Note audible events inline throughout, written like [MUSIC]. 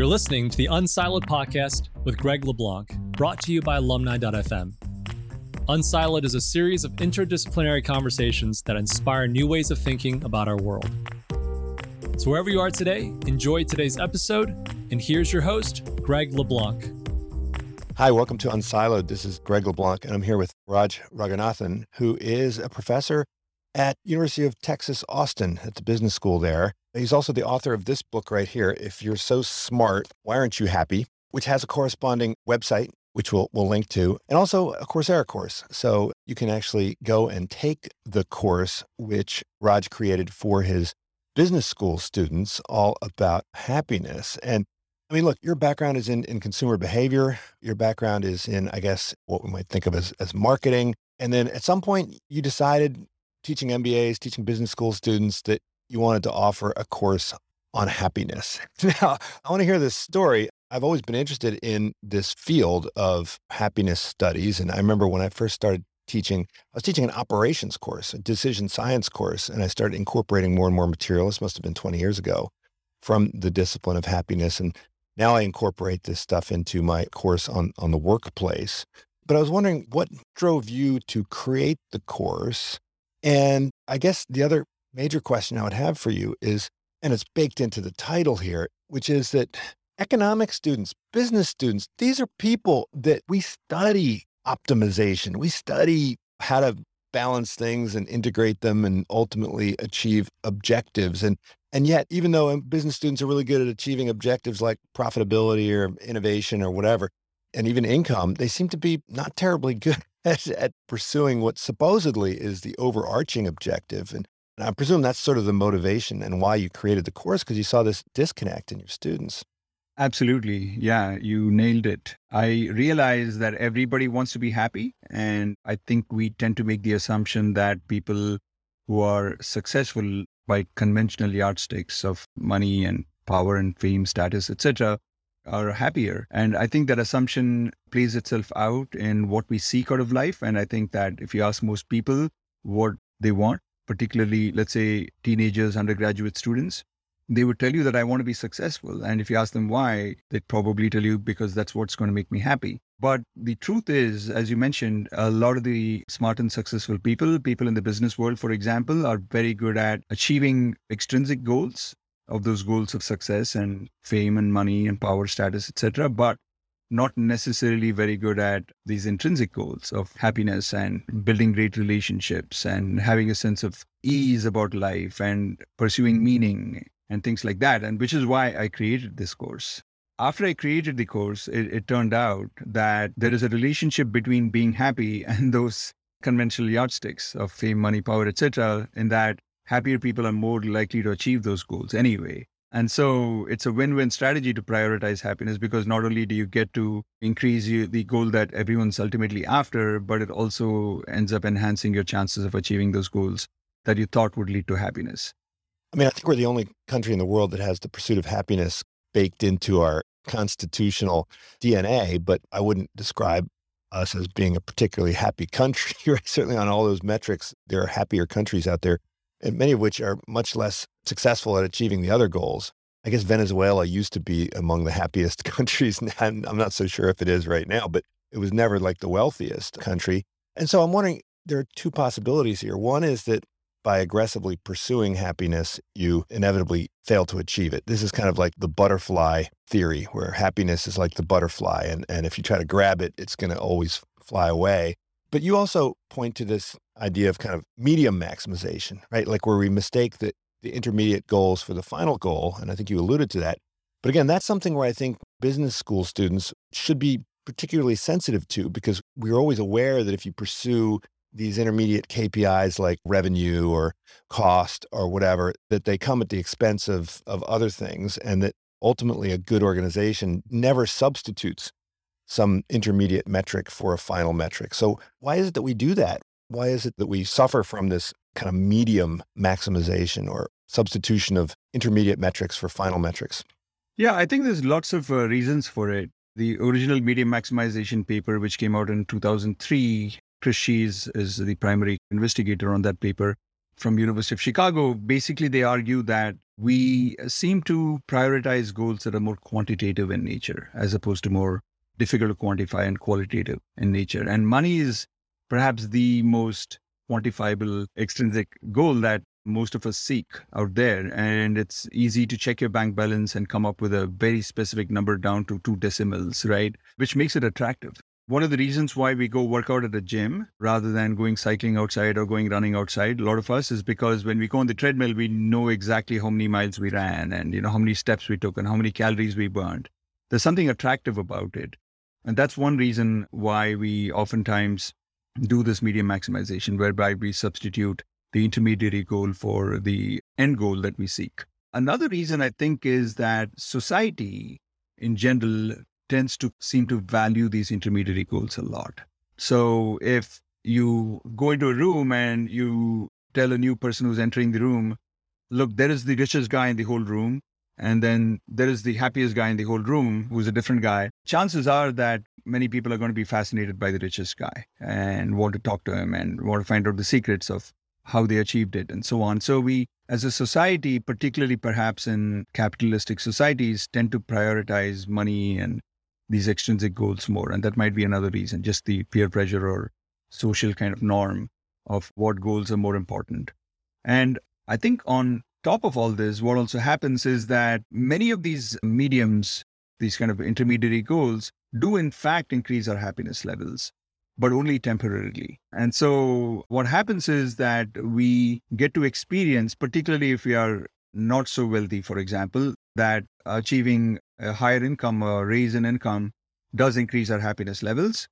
You're listening to the Unsiloed podcast with Greg LeBlanc, brought to you by alumni.fm. Unsiloed is a series of interdisciplinary conversations that inspire new ways of thinking about our world. So, wherever you are today, enjoy today's episode. And here's your host, Greg LeBlanc. Hi, welcome to Unsiloed. This is Greg LeBlanc, and I'm here with Raj Raghunathan, who is a professor at University of Texas, Austin, at the business school there. He's also the author of this book right here, If You're So Smart, Why Aren't You Happy? which has a corresponding website, which we'll, we'll link to, and also a Coursera course. So you can actually go and take the course, which Raj created for his business school students, all about happiness. And I mean, look, your background is in, in consumer behavior. Your background is in, I guess, what we might think of as, as marketing. And then at some point, you decided teaching MBAs, teaching business school students that you wanted to offer a course on happiness. [LAUGHS] Now, I want to hear this story. I've always been interested in this field of happiness studies. And I remember when I first started teaching, I was teaching an operations course, a decision science course, and I started incorporating more and more material. This must have been 20 years ago from the discipline of happiness. And now I incorporate this stuff into my course on, on the workplace. But I was wondering what drove you to create the course? And I guess the other major question I would have for you is, and it's baked into the title here, which is that economic students, business students, these are people that we study optimization. We study how to balance things and integrate them and ultimately achieve objectives. And and yet, even though um, business students are really good at achieving objectives like profitability or innovation or whatever, and even income, they seem to be not terribly [LAUGHS] good at, at pursuing what supposedly is the overarching objective. And and I presume that's sort of the motivation and why you created the course because you saw this disconnect in your students. Absolutely. Yeah, you nailed it. I realize that everybody wants to be happy. And I think we tend to make the assumption that people who are successful by conventional yardsticks of money and power and fame, status, etc., are happier. And I think that assumption plays itself out in what we seek out of life. And I think that if you ask most people what they want, particularly, let's say, teenagers, undergraduate students, they would tell you that I want to be successful. And if you ask them why, they'd probably tell you because that's what's going to make me happy. But the truth is, as you mentioned, a lot of the smart and successful people, people in the business world, for example, are very good at achieving extrinsic goals of those goals of success and fame and money and power status, etc. But not necessarily very good at these intrinsic goals of happiness and building great relationships and having a sense of ease about life and pursuing meaning and things like that. And which is why I created this course. After I created the course, it, it turned out that there is a relationship between being happy [LAUGHS] and those conventional yardsticks of fame, money, power, etc. In that happier people are more likely to achieve those goals anyway. And so it's a win win strategy to prioritize happiness because not only do you get to increase you, the goal that everyone's ultimately after, but it also ends up enhancing your chances of achieving those goals that you thought would lead to happiness. I mean, I think we're the only country in the world that has the pursuit of happiness baked into our constitutional DNA, but I wouldn't describe us as being a particularly happy country. [LAUGHS] Certainly on all those metrics, there are happier countries out there and many of which are much less successful at achieving the other goals. I guess Venezuela used to be among the happiest [LAUGHS] countries. I'm, I'm not so sure if it is right now, but it was never like the wealthiest country. And so I'm wondering there are two possibilities here. One is that by aggressively pursuing happiness, you inevitably fail to achieve it. This is kind of like the butterfly theory, where happiness is like the butterfly. And, and if you try to grab it, it's going to always fly away. But you also point to this idea of kind of medium maximization, right? Like where we mistake the, the intermediate goals for the final goal. And I think you alluded to that. But again, that's something where I think business school students should be particularly sensitive to because we're always aware that if you pursue these intermediate KPIs like revenue or cost or whatever, that they come at the expense of, of other things and that ultimately a good organization never substitutes some intermediate metric for a final metric. So, why is it that we do that? Why is it that we suffer from this kind of medium maximization or substitution of intermediate metrics for final metrics? Yeah, I think there's lots of uh, reasons for it. The original medium maximization paper, which came out in 2003, Chris Hsee is the primary investigator on that paper from University of Chicago. Basically, they argue that we seem to prioritize goals that are more quantitative in nature as opposed to more difficult to quantify and qualitative in nature. And money is perhaps the most quantifiable extrinsic goal that most of us seek out there. And it's easy to check your bank balance and come up with a very specific number down to two decimals, right? Which makes it attractive. One of the reasons why we go work out at the gym rather than going cycling outside or going running outside, a lot of us is because when we go on the treadmill, we know exactly how many miles we ran and you know how many steps we took and how many calories we burned. There's something attractive about it. And that's one reason why we oftentimes do this medium maximization, whereby we substitute the intermediary goal for the end goal that we seek. Another reason I think is that society in general tends to seem to value these intermediary goals a lot. So if you go into a room and you tell a new person who's entering the room, look, there is the richest guy in the whole room, and then there is the happiest guy in the whole room who's a different guy. Chances are that many people are going to be fascinated by the richest guy and want to talk to him and want to find out the secrets of how they achieved it and so on. So we, as a society, particularly perhaps in capitalistic societies, tend to prioritize money and these extrinsic goals more. And that might be another reason, just the peer pressure or social kind of norm of what goals are more important. And I think on top of all this, what also happens is that many of these mediums, these kind of intermediary goals, do in fact increase our happiness levels but only temporarily. And so what happens is that we get to experience, particularly if we are not so wealthy, for example, that achieving a higher income or raise in income does increase our happiness levels,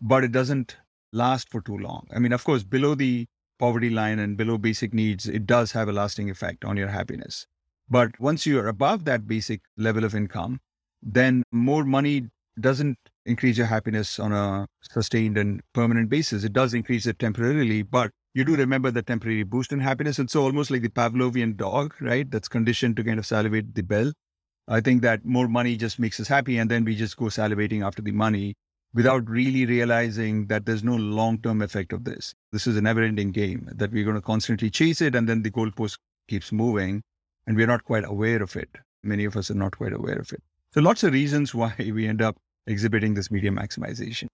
but it doesn't last for too long. I mean, of course, below the poverty line and below basic needs, it does have a lasting effect on your happiness. But once you're above that basic level of income, then more money doesn't increase your happiness on a sustained and permanent basis. It does increase it temporarily, but you do remember the temporary boost in happiness. And so almost like the Pavlovian dog, right? That's conditioned to kind of salivate the bell. I think that more money just makes us happy. And then we just go salivating after the money without really realizing that there's no long-term effect of this. This is a never-ending game that we're going to constantly chase it. And then the goalpost keeps moving and we're not quite aware of it. Many of us are not quite aware of it. So lots of reasons [LAUGHS] why we end up exhibiting this medium maximization.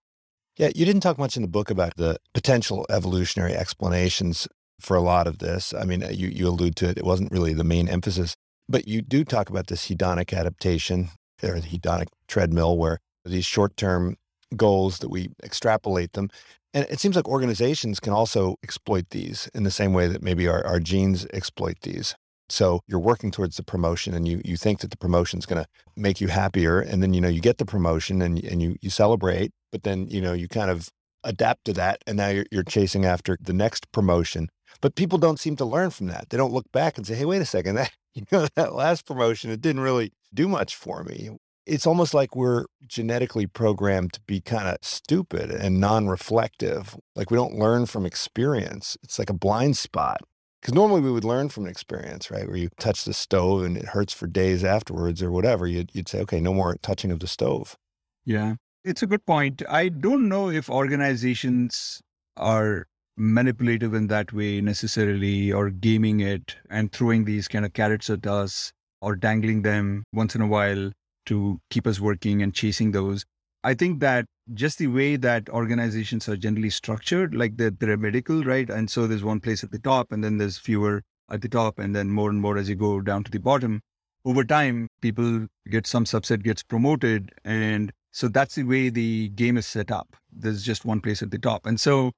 Yeah, you didn't talk much in the book about the potential evolutionary explanations for a lot of this. I mean, you, you allude to it. It wasn't really the main emphasis, but you do talk about this hedonic adaptation or the hedonic treadmill where these short-term goals that we extrapolate them. And it seems like organizations can also exploit these in the same way that maybe our, our genes exploit these. So you're working towards the promotion and you you think that the promotion is going to make you happier and then you know you get the promotion and and you you celebrate but then you know you kind of adapt to that and now you're you're chasing after the next promotion. But people don't seem to learn from that. They don't look back and say, "Hey, wait a second. [LAUGHS] That you know that last promotion it didn't really do much for me." It's almost like we're genetically programmed to be kind of stupid and non-reflective. Like we don't learn from experience. It's like a blind spot. Because normally we would learn from an experience, right? Where you touch the stove and it hurts for days afterwards or whatever. You'd, you'd say, okay, no more touching of the stove. Yeah, it's a good point. I don't know if organizations are manipulative in that way necessarily or gaming it and throwing these kind of carrots at us or dangling them once in a while to keep us working and chasing those. I think that just the way that organizations are generally structured, like they're pyramidal, right? And so there's one place at the top, and then there's fewer at the top, and then more and more as you go down to the bottom. Over time, people get some subset gets promoted, and so that's the way the game is set up. There's just one place at the top, and so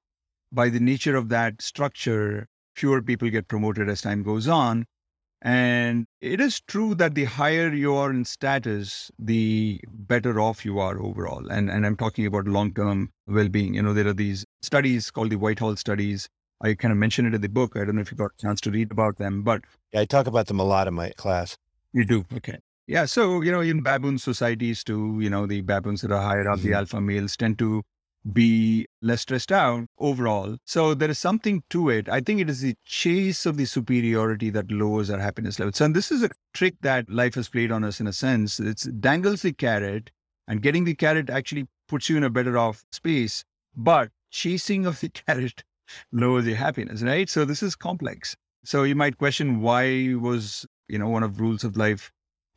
by the nature of that structure, fewer people get promoted as time goes on, and it is true that the higher you are in status, the better off you are overall. And, and I'm talking about long term well being. You know, there are these studies called the Whitehall studies. I kind of mentioned it in the book. I don't know if you got a chance to read about them, but. Yeah, I talk about them a lot in my class. You do? Okay. Yeah. So, you know, in baboon societies too, you know, the baboons that are higher up, mm-hmm. the alpha males tend to be less stressed out overall. So there is something to it. I think it is the chase of the superiority that lowers our happiness levels. And this is a trick that life has played on us in a sense. It dangles the carrot, and getting the carrot actually puts you in a better off space. But chasing of the [LAUGHS] carrot lowers your happiness, right? So this is complex. So you might question why was you know, one of rules of life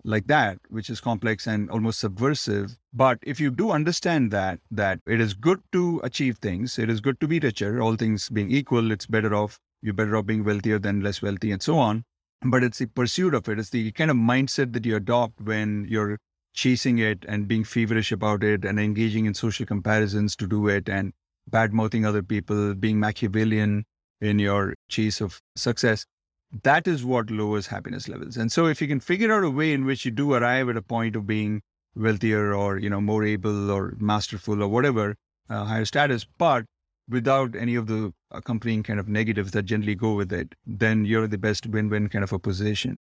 like that, which is complex and almost subversive. But if you do understand that, that it is good to achieve things, it is good to be richer, all things being equal, it's better off, you're better off being wealthier than less wealthy and so on. But it's the pursuit of it. It's the kind of mindset that you adopt when you're chasing it and being feverish about it and engaging in social comparisons to do it and bad mouthing other people, being Machiavellian in your chase of success that is what lowers happiness levels. And so if you can figure out a way in which you do arrive at a point of being wealthier or, you know, more able or masterful or whatever, uh, higher status, but without any of the accompanying kind of negatives that generally go with it, then you're the best win-win kind of a position.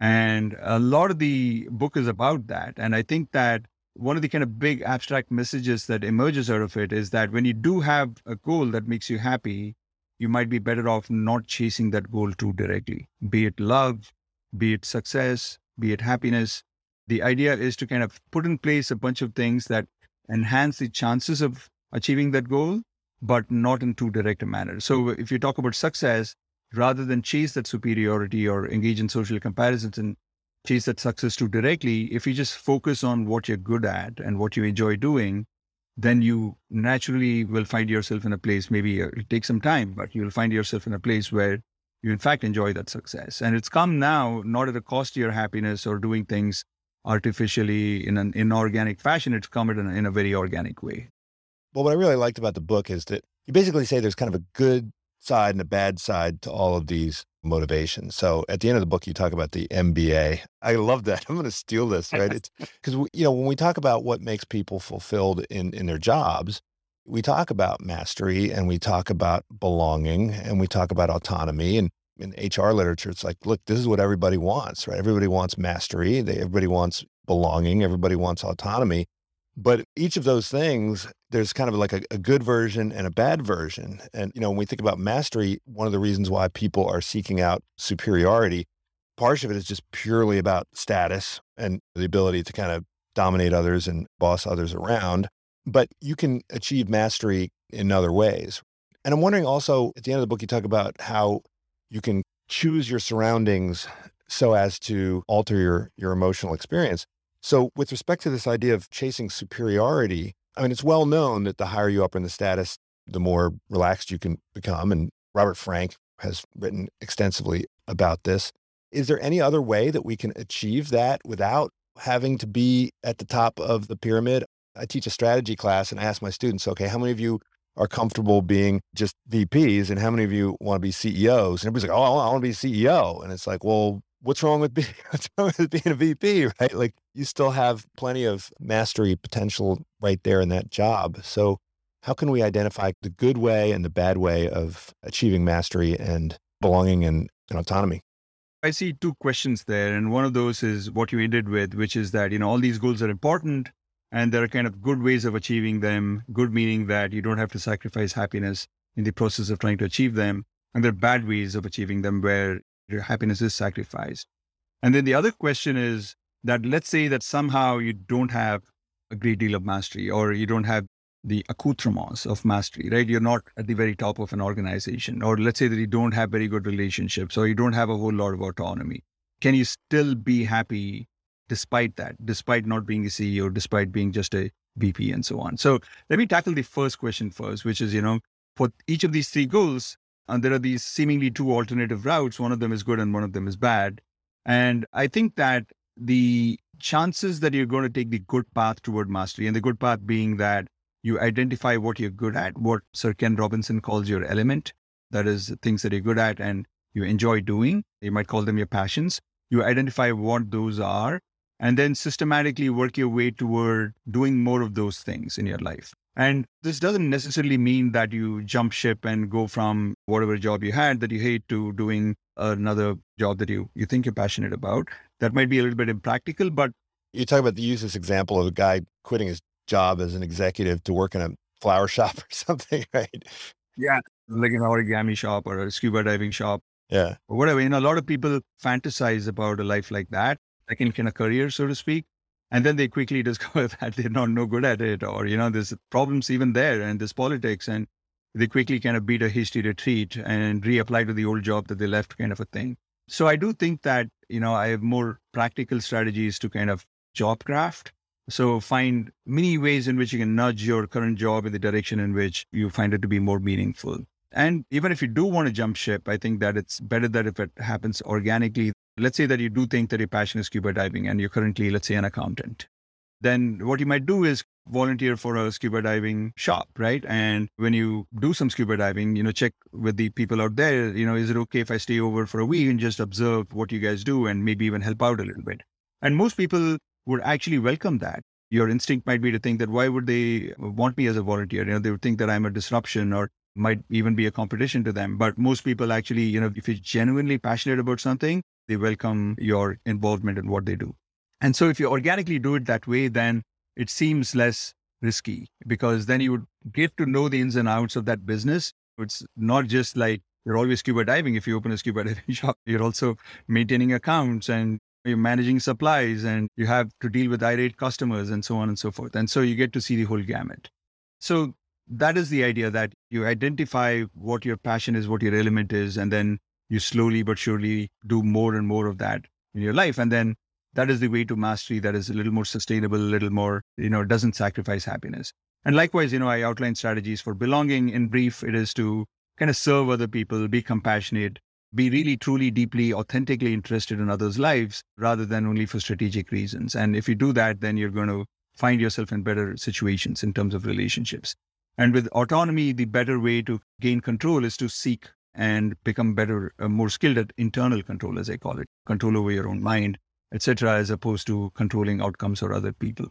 And a lot of the book is about that. And I think that one of the kind of big abstract messages that emerges out of it is that when you do have a goal that makes you happy, you might be better off not chasing that goal too directly, be it love, be it success, be it happiness. The idea is to kind of put in place a bunch of things that enhance the chances of achieving that goal, but not in too direct a manner. So hmm. if you talk about success, rather than chase that superiority or engage in social comparisons and chase that success too directly, if you just focus on what you're good at and what you enjoy doing, then you naturally will find yourself in a place, maybe uh, it takes some time, but you'll find yourself in a place where you in fact enjoy that success. And it's come now, not at a cost of your happiness or doing things artificially in an inorganic fashion. It's come in a, in a very organic way. Well, what I really liked about the book is that you basically say there's kind of a good side and a bad side to all of these motivations. So at the end of the book, you talk about the MBA. I love that. [LAUGHS] I'm going to steal this, right? It's because, you know, when we talk about what makes people fulfilled in, in their jobs, we talk about mastery and we talk about belonging and we talk about autonomy. And in HR literature, it's like, look, this is what everybody wants, right? Everybody wants mastery. They, everybody wants belonging. Everybody wants autonomy. But each of those things, there's kind of like a, a, good version and a bad version. And, you know, when we think about mastery, one of the reasons why people are seeking out superiority, part of it is just purely about status and the ability to kind of dominate others and boss others around. But you can achieve mastery in other ways. And I'm wondering also at the end of the book, you talk about how you can choose your surroundings so as to alter your, your emotional experience. So, with respect to this idea of chasing superiority, I mean, it's well known that the higher you up in the status, the more relaxed you can become. And Robert Frank has written extensively about this. Is there any other way that we can achieve that without having to be at the top of the pyramid? I teach a strategy class and I ask my students, okay, how many of you are comfortable being just VPs and how many of you want to be CEOs? And everybody's like, oh, I want to be CEO. And it's like, well, what's wrong with being [LAUGHS] what's wrong with being a VP, right? Like you still have plenty of mastery potential right there in that job. So how can we identify the good way and the bad way of achieving mastery and belonging and, and autonomy? I see two questions there. And one of those is what you ended with, which is that, you know, all these goals are important and there are kind of good ways of achieving them. Good meaning that you don't have to sacrifice happiness in the process of trying to achieve them. And there are bad ways of achieving them where your happiness is sacrificed. And then the other question is that let's say that somehow you don't have a great deal of mastery or you don't have the accoutrements of mastery, right? You're not at the very top of an organization. Or let's say that you don't have very good relationships or you don't have a whole lot of autonomy. Can you still be happy despite that, despite not being a CEO, despite being just a VP and so on? So let me tackle the first question first, which is, you know, for each of these three goals, and there are these seemingly two alternative routes. One of them is good and one of them is bad. And I think that the chances that you're going to take the good path toward mastery, and the good path being that you identify what you're good at, what Sir Ken Robinson calls your element, that is things that you're good at and you enjoy doing. You might call them your passions. You identify what those are and then systematically work your way toward doing more of those things in your life. And this doesn't necessarily mean that you jump ship and go from whatever job you had that you hate to doing another job that you, you think you're passionate about. That might be a little bit impractical, but you talk about the use this example of a guy quitting his job as an executive to work in a flower [LAUGHS] shop or something, right? Yeah, like an origami shop or a scuba diving shop. Yeah. Or whatever. You know, a lot of people fantasize about a life like that, like in, in a career, so to speak and then they quickly [LAUGHS] discover that they're not no good at it or you know there's problems even there and there's politics and they quickly kind of beat a hasty retreat and reapply to the old job that they left kind of a thing So I do think that, you know, I have more practical strategies to kind of job craft. So find many ways in which you can nudge your current job in the direction in which you find it to be more meaningful. And even if you do want to jump ship, I think that it's better that if it happens organically. Let's say that you do think that your passion is scuba diving and you're currently, let's say, an accountant. Then what you might do is volunteer for a scuba diving shop, right? And when you do some scuba diving, you know, check with the people out there, you know, is it okay if I stay over for a week and just observe what you guys do and maybe even help out a little bit? And most people would actually welcome that. Your instinct might be to think that why would they want me as a volunteer? You know, they would think that I'm a disruption or might even be a competition to them. But most people actually, you know, if you're genuinely passionate about something, they welcome your involvement in what they do. And so if you organically do it that way, then it seems less risky because then you would get to know the ins and outs of that business. It's not just like you're always scuba diving. If you open a scuba [LAUGHS] diving shop, you're also maintaining accounts and you're managing supplies and you have to deal with irate customers and so on and so forth. And so you get to see the whole gamut. So that is the idea that you identify what your passion is, what your element is, and then you slowly but surely do more and more of that in your life. And then that is the way to mastery that is a little more sustainable, a little more, you know, doesn't sacrifice happiness. And likewise, you know, I outline strategies for belonging. In brief, it is to kind of serve other people, be compassionate, be really, truly, deeply, authentically interested in others' lives rather than only for strategic reasons. And if you do that, then you're going to find yourself in better situations in terms of relationships. And with autonomy, the better way to gain control is to seek and become better, uh, more skilled at internal control, as I call it, control over your own mind, etc., as opposed to controlling outcomes or other people.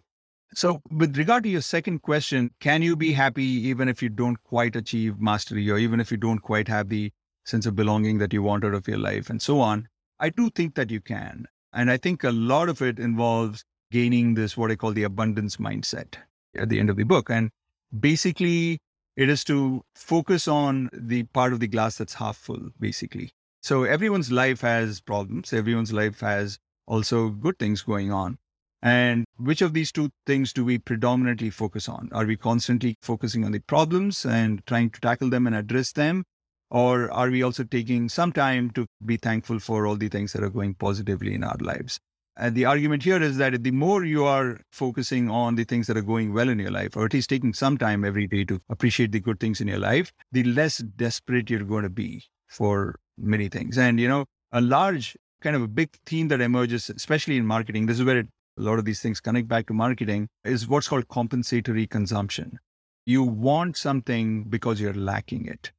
So, with regard to your second question, can you be happy even if you don't quite achieve mastery or even if you don't quite have the sense of belonging that you want out of your life and so on? I do think that you can. And I think a lot of it involves gaining this, what I call the abundance mindset at the end of the book. And basically, it is to focus on the part of the glass that's half full, basically. So everyone's life has problems. Everyone's life has also good things going on. And which of these two things do we predominantly focus on? Are we constantly focusing on the problems and trying to tackle them and address them? Or are we also taking some time to be thankful for all the things that are going positively in our lives? And the argument here is that the more you are focusing on the things that are going well in your life, or at least taking some time every day to appreciate the good things in your life, the less desperate you're going to be for many things. And, you know, a large kind of a big theme that emerges, especially in marketing. This is where it, a lot of these things connect back to marketing, is what's called compensatory consumption. You want something because you're lacking it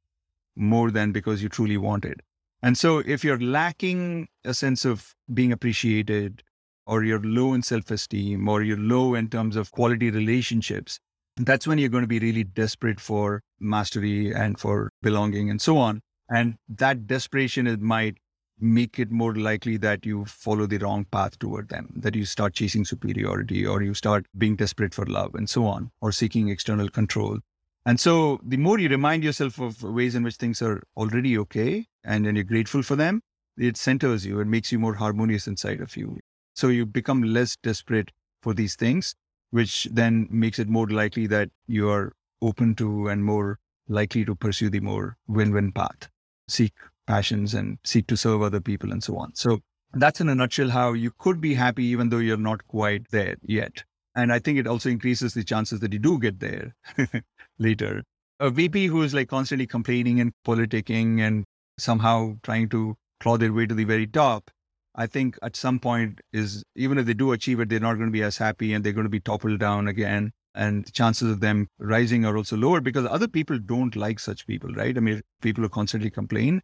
more than because you truly want it. And so if you're lacking a sense of being appreciated, or you're low in self esteem, or you're low in terms of quality relationships, that's when you're going to be really desperate for mastery and for belonging and so on. And that desperation it might make it more likely that you follow the wrong path toward them, that you start chasing superiority or you start being desperate for love and so on, or seeking external control. And so the more you remind yourself of ways in which things are already okay and then you're grateful for them, it centers you, it makes you more harmonious inside of you. So you become less desperate for these things, which then makes it more likely that you are open to and more likely to pursue the more win win path. Seek passions and seek to serve other people and so on. So that's in a nutshell how you could be happy even though you're not quite there yet. And I think it also increases the chances that you do get there [LAUGHS] later. A VP who is like constantly complaining and politicking and somehow trying to claw their way to the very top, I think at some point is even if they do achieve it, they're not going to be as happy and they're going to be toppled down again. And chances of them rising are also lower because other people don't like such people, right? I mean, people who constantly complain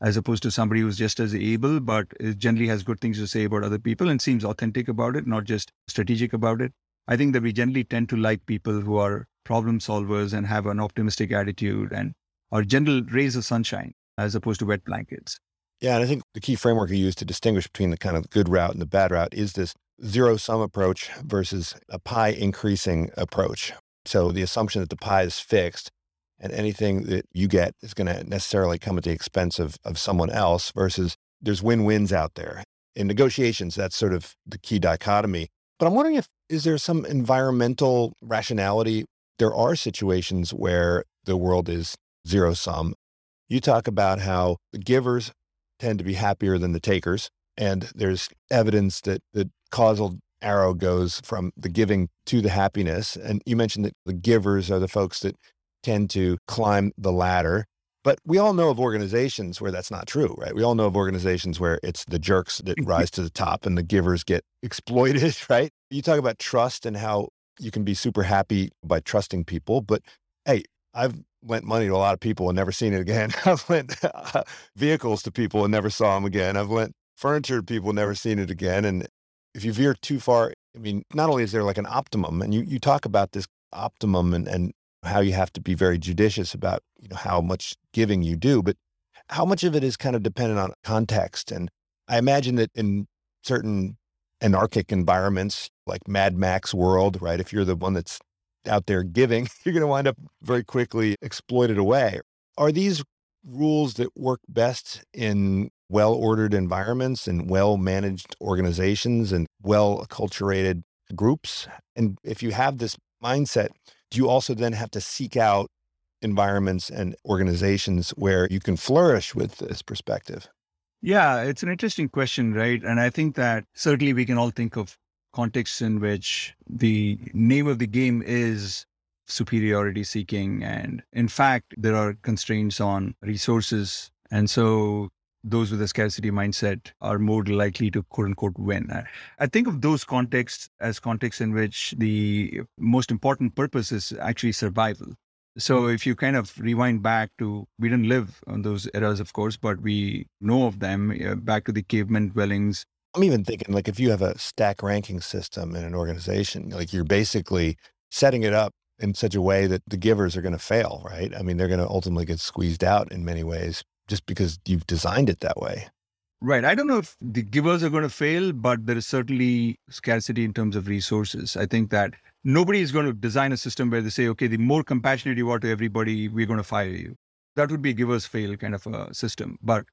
as opposed to somebody who's just as able, but generally has good things to say about other people and seems authentic about it, not just strategic about it. I think that we generally tend to like people who are problem solvers and have an optimistic attitude and are general rays of sunshine as opposed to wet blankets. Yeah, and I think the key framework you use to distinguish between the kind of good route and the bad route is this zero sum approach versus a pie increasing approach. So the assumption that the pie is fixed and anything that you get is going to necessarily come at the expense of, of someone else versus there's win-wins out there. In negotiations, that's sort of the key dichotomy. But I'm wondering if is there some environmental rationality? There are situations where the world is zero sum. You talk about how the givers tend to be happier than the takers. And there's evidence that the causal arrow goes from the giving to the happiness. And you mentioned that the givers are the folks that tend to climb the ladder. But we all know of organizations where that's not true, right? We all know of organizations where it's the jerks that mm-hmm. rise to the top and the givers get exploited, [LAUGHS] right? You talk about trust and how you can be super happy by trusting people. But hey, I've lent money to a lot of people and never seen it again. [LAUGHS] I've lent uh, vehicles to people and never saw them again. I've lent furniture to people and never seen it again. And if you veer too far, I mean, not only is there like an optimum, and you, you talk about this optimum and, and how you have to be very judicious about you know how much giving you do, but how much of it is kind of dependent on context. And I imagine that in certain anarchic environments like Mad Max world, right? If you're the one that's out there giving, [LAUGHS] you're going to wind up very quickly exploited away. Are these rules that work best in well ordered environments and well managed organizations and well acculturated groups? And if you have this mindset, do you also then have to seek out environments and organizations where you can flourish with this perspective? Yeah, it's an interesting question, right? And I think that certainly we can all think of contexts in which the name of the game is superiority seeking. And in fact, there are constraints on resources. And so those with a scarcity mindset are more likely to quote unquote win. I think of those contexts as contexts in which the most important purpose is actually survival. So if you kind of rewind back to, we didn't live on those eras, of course, but we know of them uh, back to the caveman dwellings. I'm even thinking like if you have a stack ranking system in an organization, like you're basically setting it up in such a way that the givers are going to fail, right? I mean, they're going to ultimately get squeezed out in many ways just because you've designed it that way. Right. I don't know if the givers are going to fail, but there is certainly scarcity in terms of resources. I think that nobody is going to design a system where they say, okay, the more compassionate you are to everybody, we're going to fire you. That would be a givers fail kind of a system. But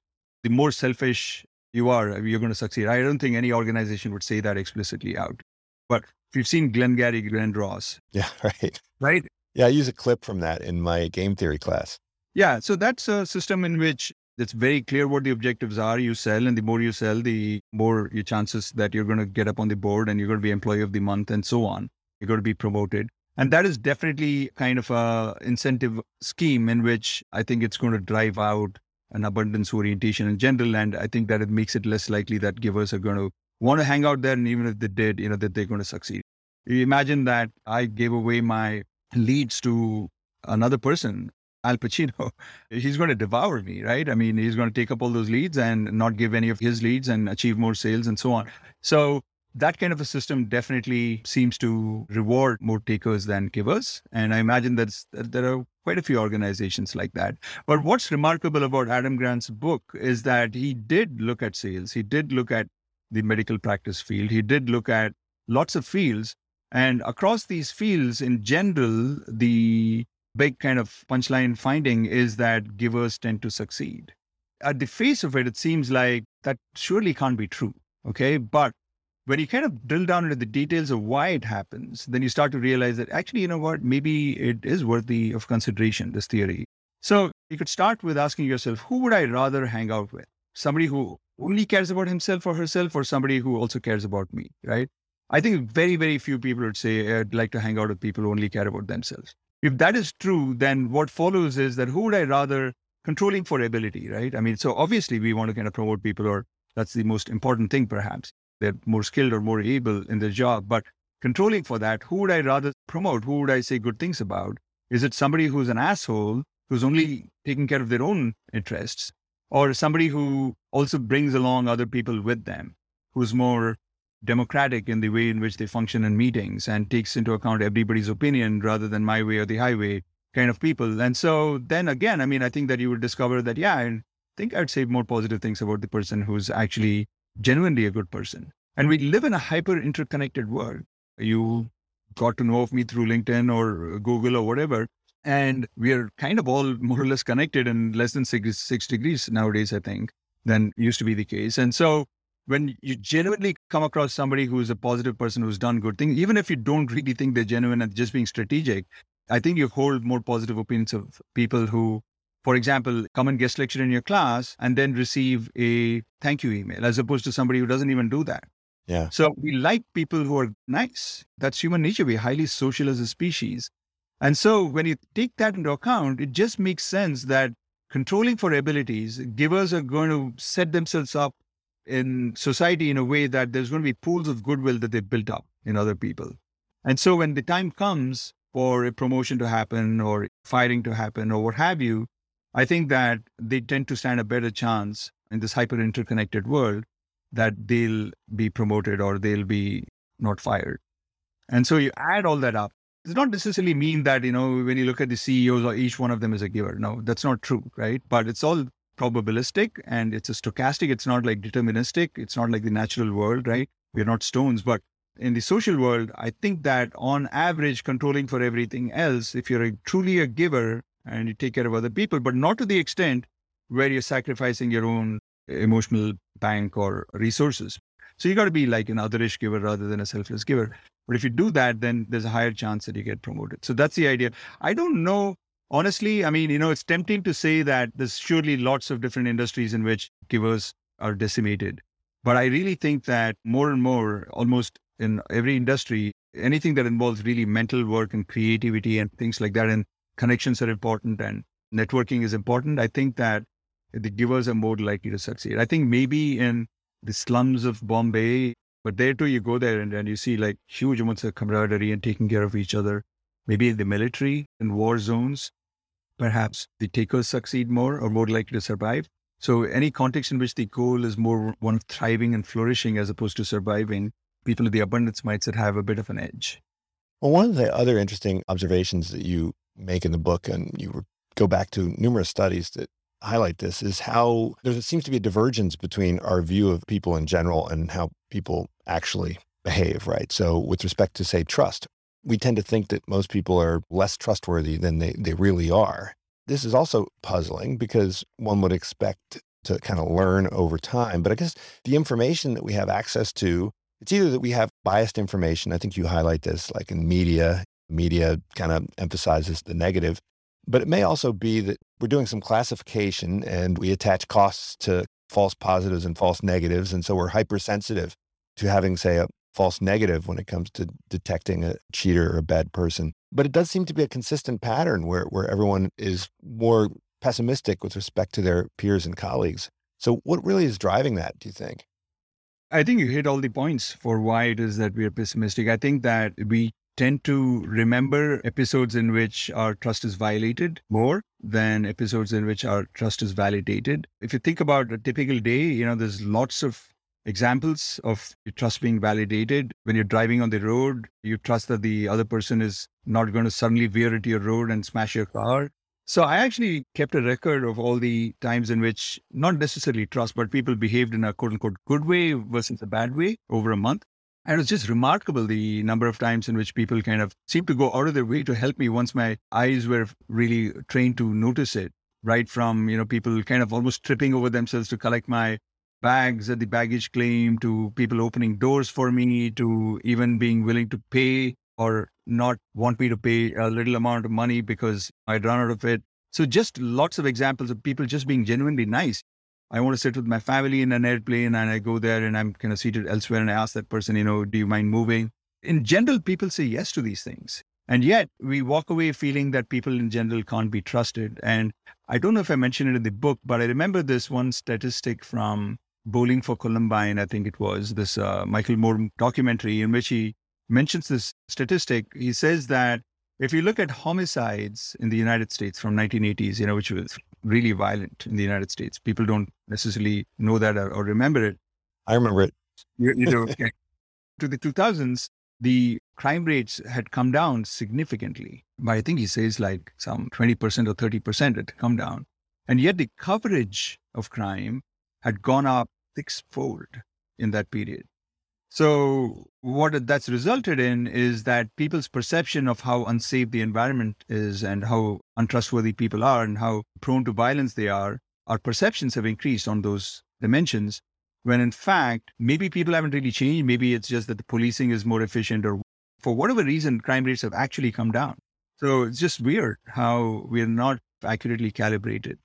the more selfish you are, uh, you're going to succeed. I don't think any organization would say that explicitly out. But if you've seen Glengarry Glen Ross. Yeah, [LAUGHS] right. Right. Yeah, I use a clip from that in my game theory class. Yeah. So that's a system in which it's very clear what the objectives are. You sell, and the more you sell, the more your chances that you're going to get up on the board and you're going to be employee of the month and so on. You're going to be promoted. And that is definitely kind of a incentive scheme in which I think it's going to drive out an abundance orientation in general. And I think that it makes it less likely that givers are going to want to hang out there. And even if they did, you know, that they're going to succeed. You imagine that I gave away my leads to another person Al Pacino, [LAUGHS] he's going to devour me, right? I mean, he's going to take up all those leads and not give any of his leads and achieve more sales and so on. So that kind of a system definitely seems to reward more takers than givers. And I imagine that there are quite a few organizations like that. But what's remarkable about Adam Grant's book is that he did look at sales. He did look at the medical practice field. He did look at lots of fields. And across these fields, in general, the big kind of punchline finding is that givers tend to succeed. At the face of it, it seems like that surely can't be true. Okay. But when you kind of drill down into the details of why it happens, then you start to realize that actually, you know what, maybe it is worthy of consideration, this theory. So you could start with asking yourself, who would I rather hang out with? Somebody who only cares about himself or herself, or somebody who also cares about me, right? I think very, very few people would say, I'd like to hang out with people who only care about themselves. If that is true, then what follows is that who would I rather controlling for ability, right? I mean, so obviously we want to kind of promote people, or that's the most important thing, perhaps. They're more skilled or more able in their job. But controlling for that, who would I rather promote? Who would I say good things about? Is it somebody who's an asshole, who's only taking care of their own interests, or somebody who also brings along other people with them, who's more democratic in the way in which they function in meetings and takes into account everybody's opinion rather than my way or the highway kind of people. And so then again, I mean, I think that you would discover that, yeah, I think I'd say more positive things about the person who's actually genuinely a good person. And we live in a hyper interconnected world. You got to know of me through LinkedIn or Google or whatever. And we are kind of all more or less connected in less than six, six degrees nowadays, I think, than used to be the case. And so when you genuinely come across somebody who's a positive person who's done good things, even if you don't really think they're genuine and just being strategic, I think you hold more positive opinions of people who for example, come and guest lecture in your class and then receive a thank you email as opposed to somebody who doesn't even do that. Yeah. So we like people who are nice. That's human nature. We're highly social as a species. And so when you take that into account, it just makes sense that controlling for abilities, givers are going to set themselves up in society in a way that there's going to be pools of goodwill that they've built up in other people. And so when the time comes for a promotion to happen or firing to happen or what have you, I think that they tend to stand a better chance in this hyper interconnected world that they'll be promoted or they'll be not fired. And so you add all that up. It does not necessarily mean that, you know, when you look at the CEOs or each one of them is a giver. No, that's not true, right? But it's all probabilistic and it's a stochastic. It's not like deterministic. It's not like the natural world, right? We're not stones. But in the social world, I think that on average, controlling for everything else, if you're a, truly a giver, and you take care of other people, but not to the extent where you're sacrificing your own emotional bank or resources. So you got to be like an otherish giver rather than a selfless giver. But if you do that, then there's a higher chance that you get promoted. So that's the idea. I don't know. Honestly, I mean, you know, it's tempting to say that there's surely lots of different industries in which givers are decimated. But I really think that more and more, almost in every industry, anything that involves really mental work and creativity and things like that, and connections are important and networking is important, I think that the givers are more likely to succeed. I think maybe in the slums of Bombay, but there too, you go there and, and you see like huge amounts of camaraderie and taking care of each other. Maybe in the military, in war zones, perhaps the takers succeed more or more likely to survive. So, any context in which the goal is more one of thriving and flourishing as opposed to surviving, people with the abundance mindset have a bit of an edge. Well, one of the other interesting observations that you make in the book, and you go back to numerous studies that highlight this, is how there seems to be a divergence between our view of people in general and how people actually behave, right? So, with respect to, say, trust, we tend to think that most people are less trustworthy than they, they really are. This is also puzzling because one would expect to kind of learn over time. But I guess the information that we have access to, it's either that we have biased information. I think you highlight this like in media, media kind of emphasizes the negative. But it may also be that we're doing some classification and we attach costs to false positives and false negatives. And so we're hypersensitive to having, say, a false negative when it comes to detecting a cheater or a bad person. But it does seem to be a consistent pattern where, where everyone is more pessimistic with respect to their peers and colleagues. So, what really is driving that, do you think? I think you hit all the points for why it is that we are pessimistic. I think that we tend to remember episodes in which our trust is violated more than episodes in which our trust is validated. If you think about a typical day, you know, there's lots of examples of your trust being validated. When you're driving on the road, you trust that the other person is not going to suddenly veer into your road and smash your car. So I actually kept a record of all the times in which not necessarily trust, but people behaved in a quote unquote good way versus a bad way over a month. And it was just remarkable the number of times in which people kind of seemed to go out of their way to help me once my eyes were really trained to notice it. Right from, you know, people kind of almost tripping over themselves to collect my bags at the baggage claim to people opening doors for me to even being willing to pay or not want me to pay a little amount of money because I'd run out of it. So just lots of examples of people just being genuinely nice. I want to sit with my family in an airplane and I go there and I'm kind of seated elsewhere and I ask that person, you know, do you mind moving? In general, people say yes to these things. And yet we walk away feeling that people in general can't be trusted. And I don't know if I mentioned it in the book, but I remember this one statistic from Bowling for Columbine, I think it was, this uh, Michael Moore documentary in which he mentions this statistic. He says that if you look at homicides in the United States from 1980s, you know, which was really violent in the United States, people don't necessarily know that or, or remember it. I remember it. You, you know, [LAUGHS] to the 2000s, the crime rates had come down significantly. But I think he says like some 20% or 30% had come down. And yet the coverage of crime had gone up sixfold in that period. So, what that's resulted in is that people's perception of how unsafe the environment is and how untrustworthy people are and how prone to violence they are, our perceptions have increased on those dimensions. When in fact, maybe people haven't really changed. Maybe it's just that the policing is more efficient, or for whatever reason, crime rates have actually come down. So it's just weird how we're not accurately calibrated.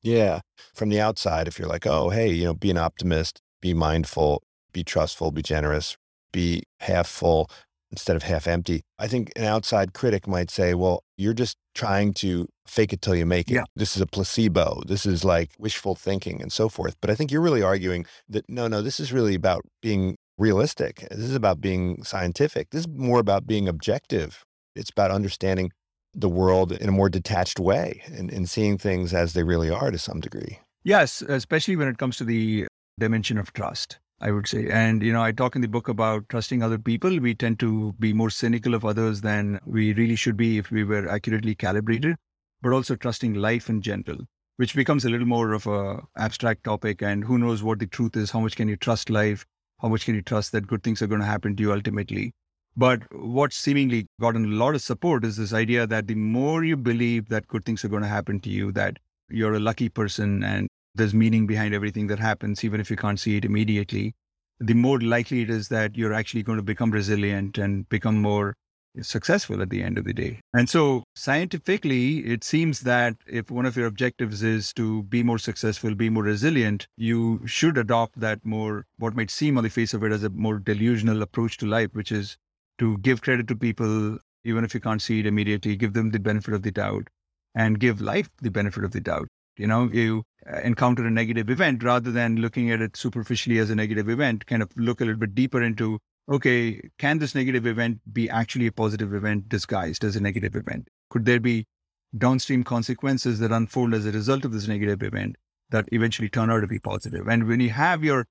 Yeah. From the outside, if you're like, oh, hey, you know, be an optimist, be mindful, be trustful, be generous, be half full instead of half empty. I think an outside critic might say, well, you're just trying to fake it till you make it. Yeah. This is a placebo. This is like wishful thinking and so forth. But I think you're really arguing that no, no, this is really about being realistic. This is about being scientific. This is more about being objective. It's about understanding the world in a more detached way and, and seeing things as they really are to some degree. Yes, especially when it comes to the dimension of trust. I would say. And, you know, I talk in the book about trusting other people. We tend to be more cynical of others than we really should be if we were accurately calibrated, but also trusting life in general, which becomes a little more of a abstract topic. And who knows what the truth is? How much can you trust life? How much can you trust that good things are going to happen to you ultimately? But what seemingly gotten a lot of support is this idea that the more you believe that good things are going to happen to you, that you're a lucky person and there's meaning behind everything that happens, even if you can't see it immediately, the more likely it is that you're actually going to become resilient and become more successful at the end of the day. And so, scientifically, it seems that if one of your objectives is to be more successful, be more resilient, you should adopt that more, what might seem on the face of it as a more delusional approach to life, which is to give credit to people, even if you can't see it immediately, give them the benefit of the doubt and give life the benefit of the doubt. You know, you uh, encounter a negative event rather than looking at it superficially as a negative event, kind of look a little bit deeper into okay, can this negative event be actually a positive event disguised as a negative event? Could there be downstream consequences that unfold as a result of this negative event that eventually turn out to be positive? And when you have your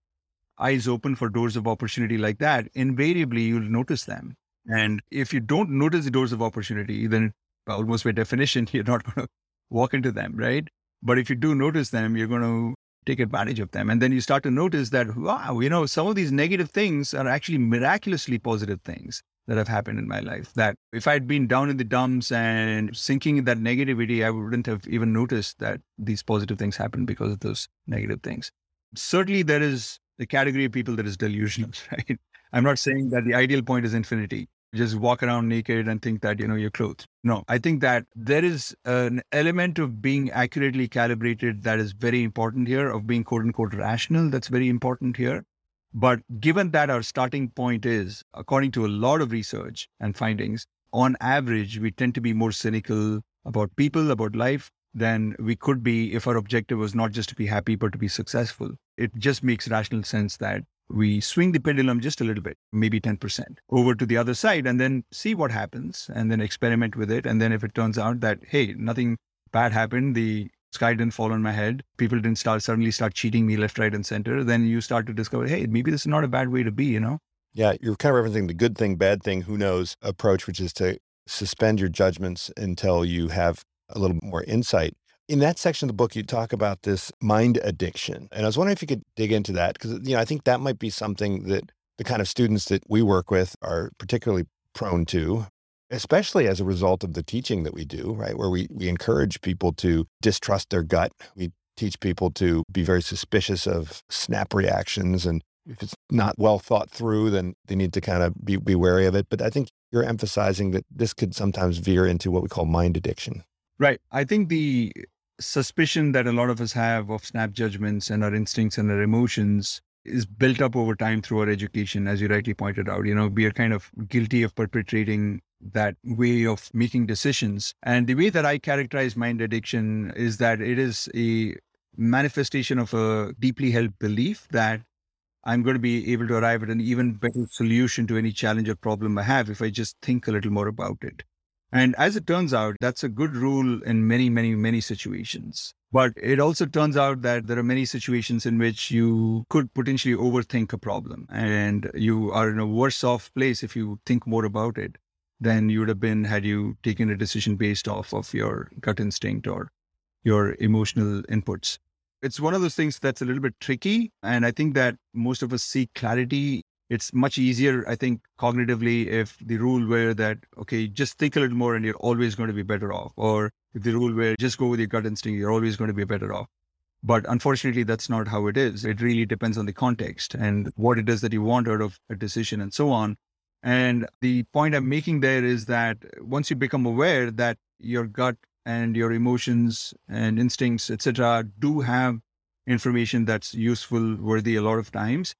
eyes open for doors of opportunity like that, invariably you'll notice them. And if you don't notice the doors of opportunity, then almost by definition, [LAUGHS] you're not going to walk into them, right? But if you do notice them, you're going to take advantage of them. And then you start to notice that, wow, you know, some of these negative things are actually miraculously positive things that have happened in my life. That if I'd been down in the dumps and sinking in that negativity, I wouldn't have even noticed that these positive things happened because of those negative things. Certainly, there is the category of people that is delusional, [LAUGHS] right? I'm not saying that the ideal point is infinity just walk around naked and think that you know you're clothed. No i think that there is an element of being accurately calibrated that is very important here of being quote unquote rational that's very important here. But given that our starting point is according to a lot of research and findings on average we tend to be more cynical about people about life than we could be if our objective was not just to be happy but to be successful. It just makes rational sense that we swing the pendulum just a little bit, maybe 10% over to the other side and then see what happens and then experiment with it. And then if it turns out that, hey, nothing bad happened, the sky didn't fall on my head, people didn't start suddenly start cheating me left, right, and center, then you start to discover, hey, maybe this is not a bad way to be, you know? Yeah, you're kind of referencing the good thing, bad thing, who knows approach, which is to suspend your judgments until you have a little more insight. In that section of the book, you talk about this mind addiction. And I was wondering if you could dig into that because, you know, I think that might be something that the kind of students that we work with are particularly prone to, especially as a result of the teaching that we do, right? Where we, we encourage people to distrust their gut. We teach people to be very suspicious of snap reactions. And if it's not well thought through, then they need to kind of be, be wary of it. But I think you're emphasizing that this could sometimes veer into what we call mind addiction. Right. I think the suspicion that a lot of us have of snap judgments and our instincts and our emotions is built up over time through our education, as you rightly pointed out. You know, we are kind of guilty of perpetrating that way of making decisions. And the way that I characterize mind addiction is that it is a manifestation of a deeply held belief that I'm going to be able to arrive at an even better solution to any challenge or problem I have if I just think a little more about it. And as it turns out, that's a good rule in many, many, many situations. But it also turns out that there are many situations in which you could potentially overthink a problem and you are in a worse off place if you think more about it than you would have been had you taken a decision based off of your gut instinct or your emotional inputs. It's one of those things that's a little bit tricky. And I think that most of us seek clarity it's much easier, I think, cognitively if the rule were that, okay, just think a little more and you're always going to be better off. Or if the rule were just go with your gut instinct, you're always going to be better off. But unfortunately, that's not how it is. It really depends on the context and what it is that you want out of a decision and so on. And the point I'm making there is that once you become aware that your gut and your emotions and instincts, etc., do have information that's useful, worthy a lot of times,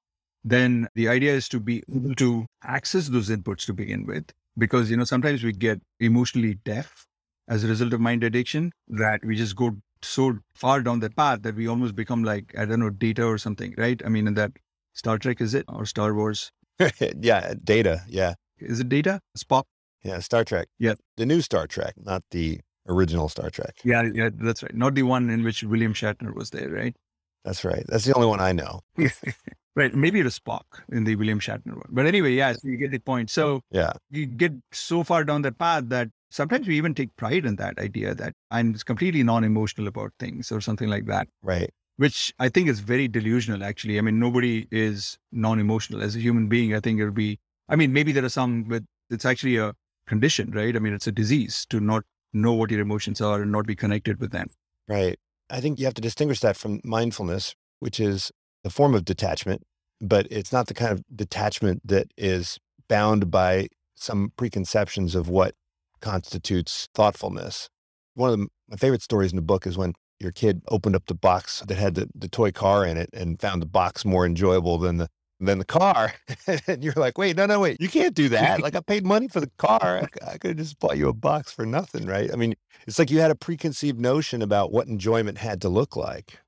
then the idea is to be able to access those inputs to begin with. Because, you know, sometimes we get emotionally deaf as a result of mind addiction that we just go so far down that path that we almost become like, I don't know, Data or something, right? I mean, in that Star Trek, is it? Or Star Wars? [LAUGHS] yeah, Data. Yeah. Is it Data? Spock? Yeah, Star Trek. Yeah. The new Star Trek, not the original Star Trek. Yeah, yeah, that's right. Not the one in which William Shatner was there, right? That's right. That's the only one I know. [LAUGHS] right. Maybe it was Spock in the William Shatner one. But anyway, yeah, so you get the point. So yeah, you get so far down that path that sometimes we even take pride in that idea that I'm completely non-emotional about things or something like that. Right. Which I think is very delusional, actually. I mean, nobody is non-emotional as a human being. I think it'll be, I mean, maybe there are some, but it's actually a condition, right? I mean, it's a disease to not know what your emotions are and not be connected with them. Right. I think you have to distinguish that from mindfulness, which is a form of detachment, but it's not the kind of detachment that is bound by some preconceptions of what constitutes thoughtfulness. One of the, my favorite stories in the book is when your kid opened up the box that had the, the toy car in it and found the box more enjoyable than the than the car. [LAUGHS] and you're like, wait, no, no, wait, you can't do that. Like I paid money for the car. I, I could have just bought you a box for nothing, right? I mean, it's like you had a preconceived notion about what enjoyment had to look like.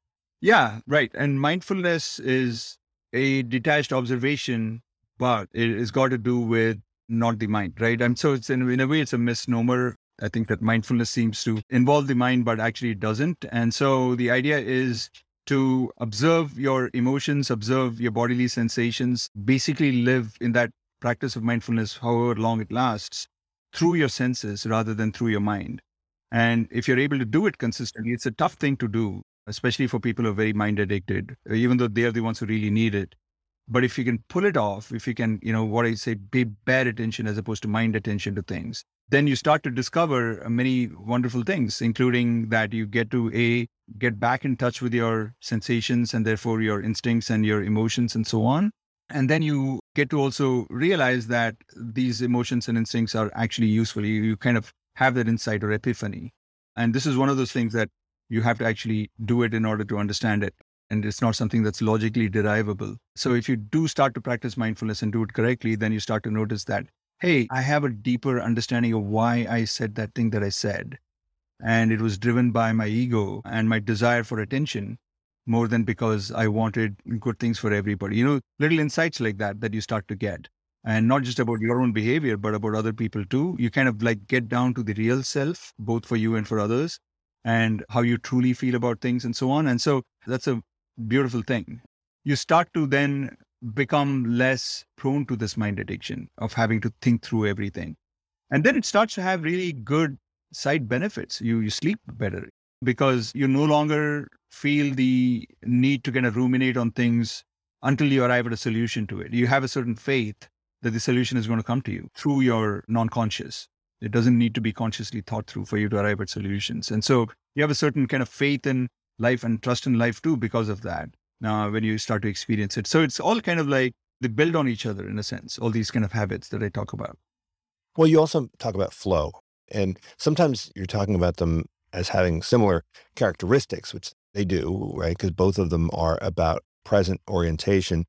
Yeah, right. And mindfulness is a detached observation, but it has got to do with not the mind, right? And so it's in, in a way, it's a misnomer. I think that mindfulness seems to involve the mind, but actually it doesn't. And so the idea is to observe your emotions, observe your bodily sensations, basically live in that practice of mindfulness, however long it lasts, through your senses rather than through your mind. And if you're able to do it consistently, it's a tough thing to do, especially for people who are very mind addicted, uh, even though they're the ones who really need it. But if you can pull it off, if you can, you know, what I say, pay bad attention as opposed to mind attention to things, then you start to discover uh, many wonderful things, including that you get to a get back in touch with your sensations and therefore your instincts and your emotions and so on. And then you get to also realize that these emotions and instincts are actually useful. You, you kind of have that insight or epiphany. And this is one of those things that you have to actually do it in order to understand it. And it's not something that's logically derivable. So if you do start to practice mindfulness and do it correctly, then you start to notice that, hey, I have a deeper understanding of why I said that thing that I said. And it was driven by my ego and my desire for attention more than because I wanted good things for everybody. You know, little insights like that that you start to get. And not just about your own behavior, but about other people too. You kind of like get down to the real self, both for you and for others, and how you truly feel about things and so on. And so that's a beautiful thing. You start to then become less prone to this mind addiction of having to think through everything. And then it starts to have really good side benefits. You, you sleep better because you no longer feel the need to kind of ruminate on things until you arrive at a solution to it. You have a certain faith that the solution is going to come to you through your non conscious. It doesn't need to be consciously thought through for you to arrive at solutions. And so you have a certain kind of faith in life and trust in life too because of that. Now, when you start to experience it. So it's all kind of like they build on each other in a sense, all these kind of habits that I talk about. Well, you also talk about flow. And sometimes you're talking about them as having similar characteristics, which they do, right? Because both of them are about present orientation,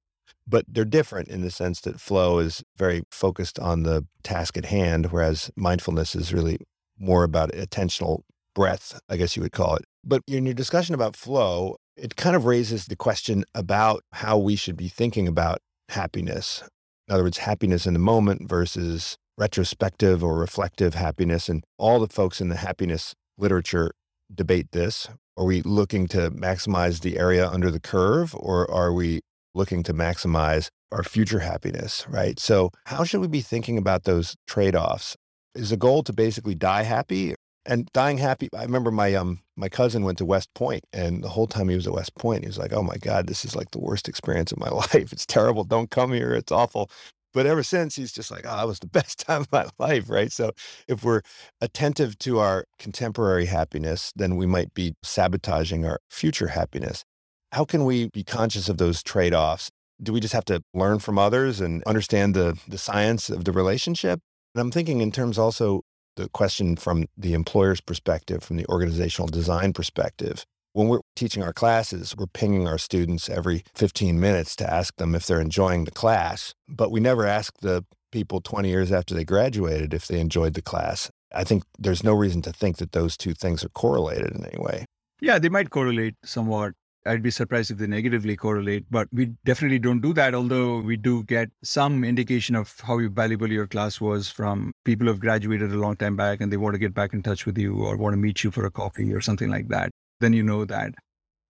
but they're different in the sense that flow is very focused on the task at hand, whereas mindfulness is really more about attentional breadth, I guess you would call it. But in your discussion about flow, it kind of raises the question about how we should be thinking about happiness. In other words, happiness in the moment versus retrospective or reflective happiness. And all the folks in the happiness literature debate this. Are we looking to maximize the area under the curve or are we looking to maximize our future happiness, right? So, how should we be thinking about those trade offs? Is the goal to basically die happy and dying happy? I remember my um my cousin went to West Point, and the whole time he was at West Point, he was like, "Oh my God, this is like the worst experience of my [LAUGHS] life. It's terrible. Don't come here. It's awful." But ever since, he's just like, "Oh, it was the [LAUGHS] best time of my life." Right. So if we're attentive to our contemporary happiness, then we might be sabotaging our future happiness. How can we be conscious of those trade offs? Do we just have to learn from others and understand the, the science of the relationship? And I'm thinking in terms also the question from the employer's perspective, from the organizational design perspective. When we're teaching our classes, we're pinging our students every 15 minutes to ask them if they're enjoying the class, but we never ask the people 20 years after they graduated if they enjoyed the class. I think there's no reason to think that those two things are correlated in any way. Yeah, they might correlate somewhat. I'd be surprised if they negatively correlate, but we definitely don't do that. Although we do get some indication of how valuable your class was from people who have graduated a long time back and they want to get back in touch with you or want to meet you for a coffee or something like that. Then you know that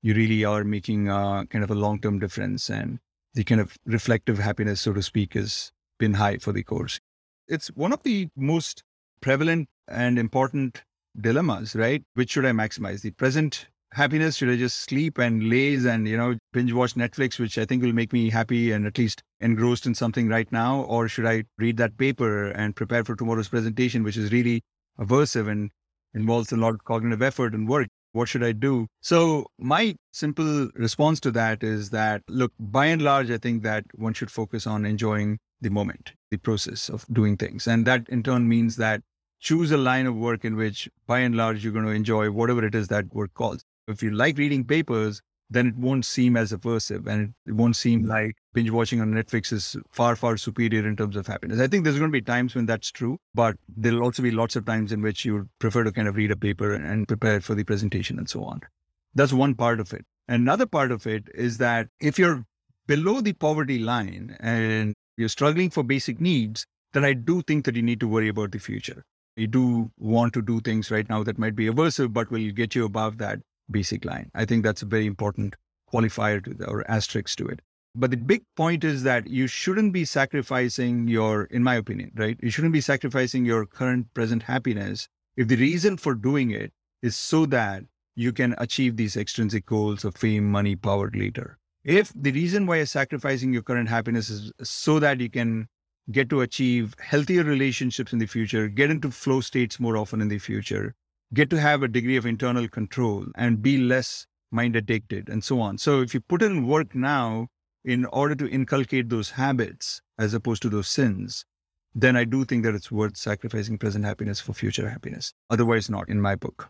you really are making a, kind of a long term difference and the kind of reflective happiness, so to speak, has been high for the course. It's one of the most prevalent and important dilemmas, right? Which should I maximize? The present happiness? Should I just sleep and laze and, you know, binge watch Netflix, which I think will make me happy and at least engrossed in something right now? Or should I read that paper and prepare for tomorrow's presentation, which is really aversive and involves a lot of cognitive effort and work? What should I do? So, my simple response to that is that, look, by and large, I think that one should focus on enjoying the moment, the process of doing things. And that in turn means that choose a line of work in which, by and large, you're going to enjoy whatever it is that work calls. If you like reading papers, then it won't seem as aversive and it won't seem hmm. like binge watching on Netflix is far, far superior in terms of happiness. I think there's going to be times when that's true, but there'll also be lots of times in which you prefer to kind of read a paper and prepare for the presentation and so on. That's one part of it. Another part of it is that if you're below the poverty line and you're struggling for basic needs, then I do think that you need to worry about the future. You do want to do things right now that might be aversive, but will get you above that basic line. I think that's a very important qualifier to the, or asterisk to it. But the big point is that you shouldn't be sacrificing your, in my opinion, right? You shouldn't be sacrificing your current present happiness if the reason for doing it is so that you can achieve these extrinsic goals of fame, money, power later. If the reason why you're sacrificing your current happiness is so that you can get to achieve healthier relationships in the future, get into flow states more often in the future, get to have a degree of internal control and be less mind addicted and so on. So if you put in work now in order to inculcate those habits as opposed to those sins, then I do think that it's worth sacrificing present happiness for future happiness. Otherwise, not in my book.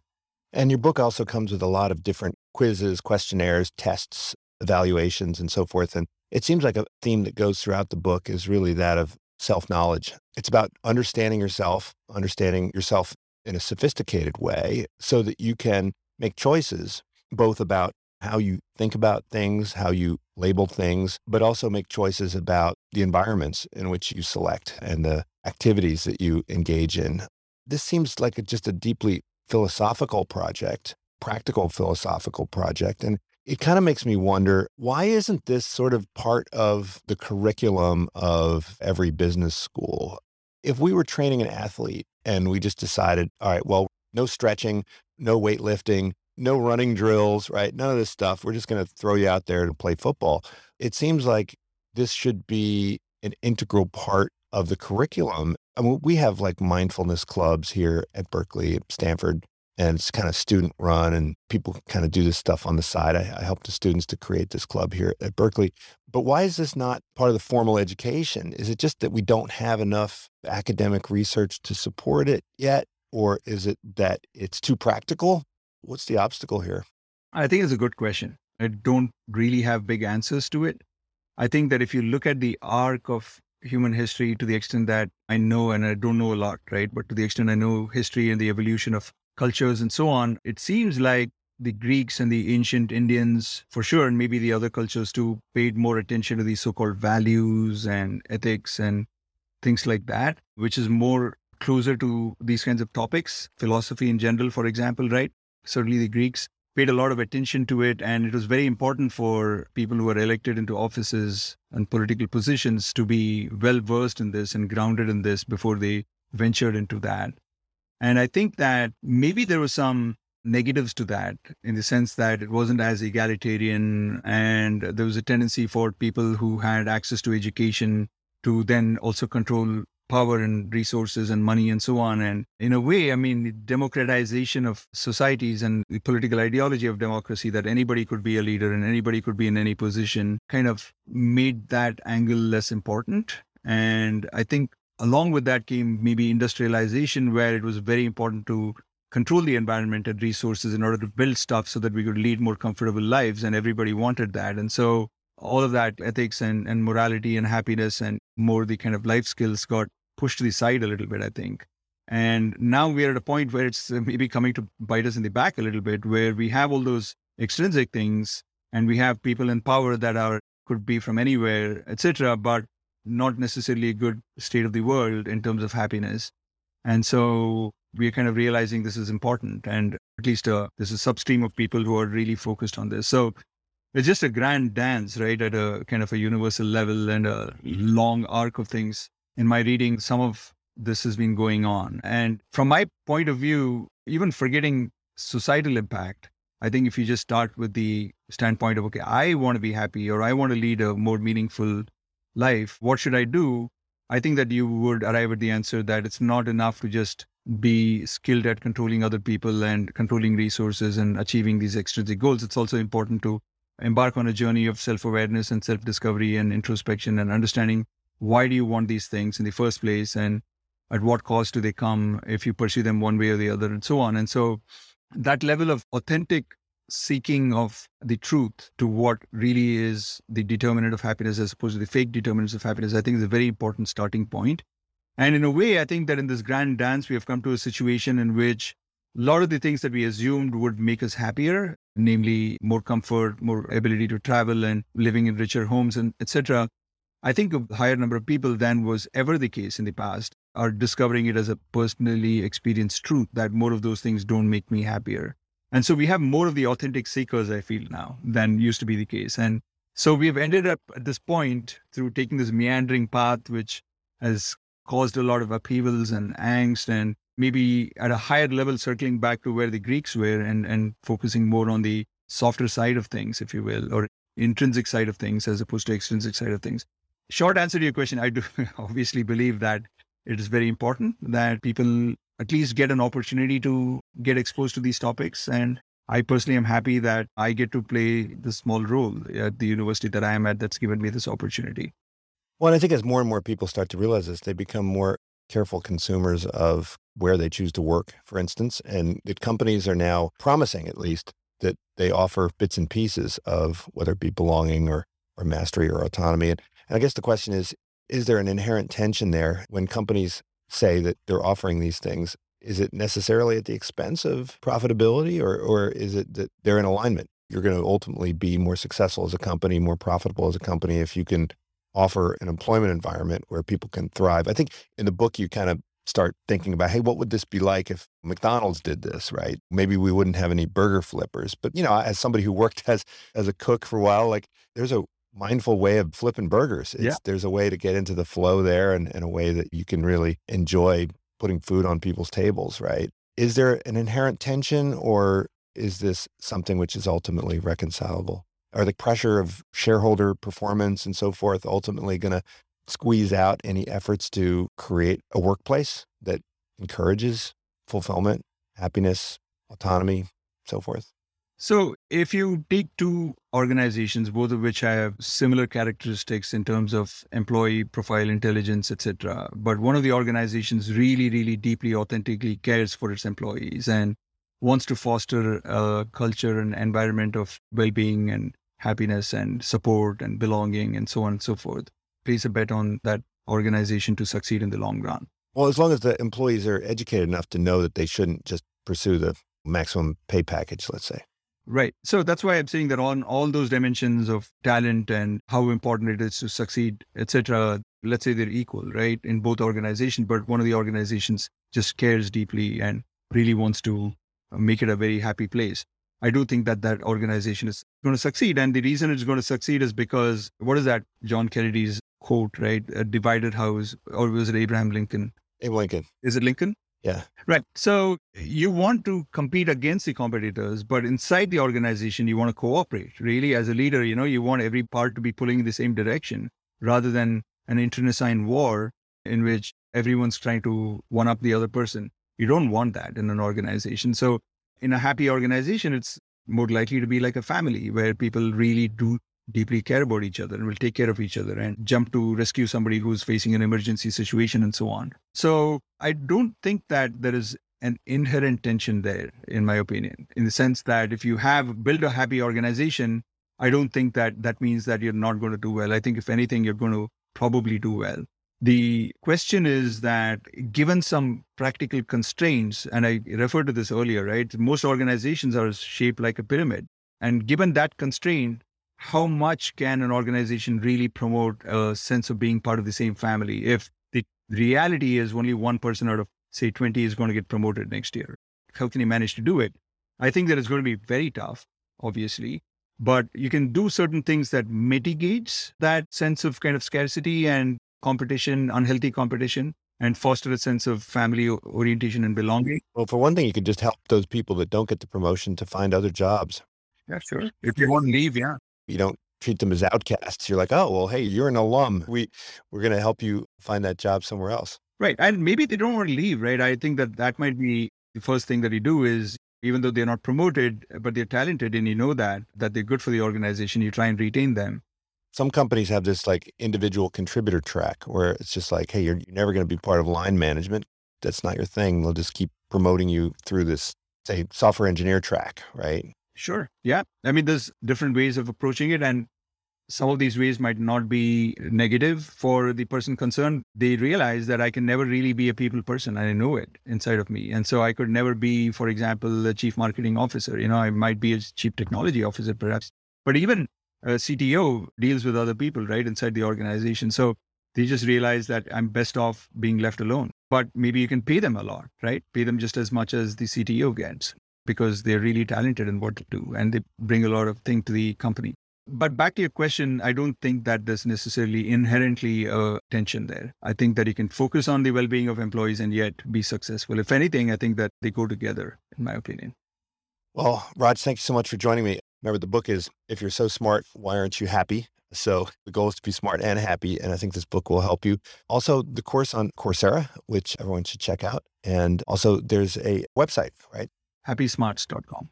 And your book also comes with a lot of different quizzes, questionnaires, tests, evaluations, and so forth. And it seems like a theme that goes throughout the book is really that of self knowledge. It's about understanding yourself, understanding yourself in a sophisticated way so that you can make choices both about how you think about things, how you label things, but also make choices about the environments in which you select and the activities that you engage in. This seems like a, just a deeply philosophical project, practical philosophical project. And it kind of makes me wonder why isn't this sort of part of the curriculum of every business school? If we were training an athlete and we just decided, all right, well, no stretching, no weightlifting, no running drills, right? None of this stuff. We're just going to throw you out there to play football. It seems like this should be an integral part of the curriculum. I mean, we have like mindfulness clubs here at Berkeley, Stanford, and it's kind of student run and people kind of do this stuff on the side. I, I help the students to create this club here at Berkeley. But why is this not part of the formal education? Is it just that we don't have enough academic research to support it yet? Or is it that it's too practical? What's the obstacle here? I think it's a good question. I don't really have big answers to it. I think that if you look at the arc of human history to the extent that I know, and I don't know a lot, right? But to the extent I know history and the evolution of cultures and so on, it seems like the Greeks and the ancient Indians, for sure, and maybe the other cultures too, paid more attention to these so called values and ethics and things like that, which is more closer to these kinds of topics, philosophy in general, for example, right? Certainly the Greeks paid a lot of attention to it, and it was very important for people who were elected into offices and political positions to be well versed in this and grounded in this before they ventured into that. And I think that maybe there were some negatives to that in the sense that it wasn't as egalitarian and there was a tendency for people who had access to education to then also control power and resources and money and so on. And in a way, I mean, the democratization of societies and the political ideology of democracy that anybody could be a leader and anybody could be in any position kind of made that angle less important. And I think along with that came maybe industrialization, where it was very important to control the environment and resources in order to build stuff so that we could lead more comfortable lives. And everybody wanted that. And so all of that ethics and, and morality and happiness and more the kind of life skills got pushed to the side a little bit, I think. And now we're at a point where it's uh, maybe coming to bite us in the back a little bit, where we have all those extrinsic things and we have people in power that are could be from anywhere, etc., but not necessarily a good state of the world in terms of happiness. And so we're kind of realizing this is important. And at least uh, there's a substream of people who are really focused on this. So it's just a grand dance, right, at a kind of a universal level and a long arc of things. In my reading, some of this has been going on. And from my point of view, even forgetting societal impact, I think if you just start with the standpoint of, okay, I want to be happy or I want to lead a more meaningful life, what should I do? I think that you would arrive at the answer that it's not enough to just be skilled at controlling other people and controlling resources and achieving these extrinsic goals. It's also important to embark on a journey of self-awareness and self-discovery and introspection and understanding why do you want these things in the first place and at what cost do they come if you pursue them one way or the other and so on and so that level of authentic seeking of the truth to what really is the determinant of happiness as opposed to the fake determinants of happiness i think is a very important starting point. and in a way i think that in this grand dance we have come to a situation in which a lot of the things that we assumed would make us happier, namely more comfort, more ability to travel and living in richer homes and etc. I think a higher number of people than was ever the case in the past are discovering it as a personally experienced truth that more of those things don't make me happier. And so we have more of the authentic seekers, I feel now, than used to be the case. And so we've ended up at this point through taking this meandering path, which has caused a lot of upheavals and angst and maybe at a higher level, circling back to where the Greeks were and, and focusing more on the softer side of things, if you will, or intrinsic side of things as opposed to extrinsic side of things. Short answer to your question, I do [LAUGHS] obviously believe that it is very important that people at least get an opportunity to get exposed to these topics. And I personally am happy that I get to play the small role at the university that I am at that's given me this opportunity. Well, I think as more and more people start to realize this, they become more careful consumers of where they choose to work, for instance, and that companies are now promising, at least, that they offer bits and pieces of whether it be belonging or, or mastery or autonomy. And, and I guess the question is, is there an inherent tension there when companies say that they're offering these things? Is it necessarily at the expense of profitability or, or is it that they're in alignment? You're going to ultimately be more successful as a company, more profitable as a company if you can offer an employment environment where people can thrive. I think in the book, you kind of start thinking about, hey, what would this be like if McDonald's did this, right? Maybe we wouldn't have any burger flippers. But, you know, as somebody who worked [LAUGHS] as, as a cook for a while, like there's a mindful way of flipping burgers. It's, yeah. There's a way to get into the flow there and, and a way that you can really enjoy putting food on people's tables, right? Is there an inherent tension or is this something which is ultimately reconcilable? Are the pressure of shareholder performance and so forth ultimately going to squeeze out any efforts to create a workplace that encourages fulfillment, happiness, autonomy, so forth? So, if you take two organizations, both of which have similar characteristics in terms of employee profile intelligence, etc., but one of the organizations really, really deeply, authentically cares for its employees and wants to foster a culture and environment of well-being and happiness and support and belonging and so on and so forth. Place a bet on that organization to succeed in the long run. Well, as long as the employees are educated enough to know that they shouldn't just pursue the maximum pay package, let's say. Right. So that's why I'm saying that on all those dimensions of talent and how important it is to succeed, etc. Let's say they're equal, right, in both organizations. But one of the organizations just cares deeply and really wants to uh, make it a very happy place. I do think that that organization is going to succeed. And the reason it's going to succeed is because what is that John Kennedy's quote, right? A divided house, or was it Abraham Lincoln? Abe Lincoln. Is it Lincoln? Yeah. Right. So you want to compete against the competitors, but inside the organization, you want to cooperate. Really, as a leader, you know, you want every part to be pulling in the same direction rather than an internecine war in which everyone's trying to one up the other person. You don't want that in an organization. So, in a happy organization, it's more likely to be like a family where people really do deeply care about each other and will take care of each other and jump to rescue somebody who's facing an emergency situation and so on. So, I don't think that there is an inherent tension there, in my opinion, in the sense that if you have built a happy organization, I don't think that that means that you're not going to do well. I think if anything, you're going to probably do well. The question is that given some practical constraints, and I referred to this earlier, right? Most organizations are shaped like a pyramid. And given that constraint, how much can an organization really promote a sense of being part of the same family if the reality is only one person out of say 20 is going to get promoted next year. How can you manage to do it? I think that it's going to be very tough, obviously, but you can do certain things that mitigates that sense of kind of scarcity and competition, unhealthy competition, and foster a sense of family orientation and belonging. Well, for one thing, you could just help those people that don't get the promotion to find other jobs. Yeah, sure. If you want to leave, yeah. You don't treat them as outcasts. You're like, oh, well, hey, you're an alum. We we're going to help you find that job somewhere else. Right. And maybe they don't want to leave, right? I think that that might be the first thing that you do is even though they're not promoted, uh, but they're talented and you know that, that they're good for the organization, you try and retain them. Some companies have this like individual contributor track where it's just like, hey, you're, you're never going to be part of line management. That's not your thing. They'll just keep promoting you through this, say, software engineer track, right? Sure. Yeah. I mean, there's different ways of approaching it. And some of these ways might not be negative for the person concerned. They realize that I can never really be a people person. I know it inside of me. And so I could never be, for example, a chief marketing officer. You know, I might be a chief technology officer perhaps, but even a CTO deals with other people, right, inside the organization. So they just realize that I'm best off being left alone. But maybe you can pay them a lot, right? Pay them just as much as the CTO gets because they're really talented in what they do and they bring a lot of thing to the company. But back to your question, I don't think that there's necessarily inherently a tension there. I think that you can focus on the well being of employees and yet be successful. If anything, I think that they go together, in my opinion. Well, Raj, thank you so much for joining me. Remember, the book is If You're So Smart, Why Aren't You Happy? So the goal is to be smart and happy. And I think this book will help you. Also, the course on Coursera, which everyone should check out. And also, there's a website, right? Happysmarts.com.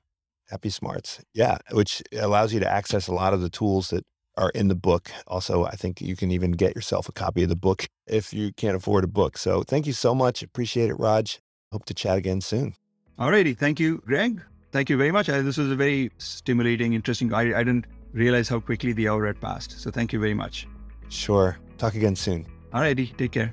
Happy Smarts. Yeah, which allows you to access a lot of the tools that are in the book. Also, I think you can even get yourself a copy of the book [LAUGHS] if you can't afford a book. So thank you so much. Appreciate it, Raj. Hope to chat again soon. Alrighty. Thank you, Greg. Thank you very much. Uh, this was a very stimulating, interesting. I, I didn't realize how quickly the hour had passed. So thank you very much. Sure. Talk again soon. Alrighty. Take care.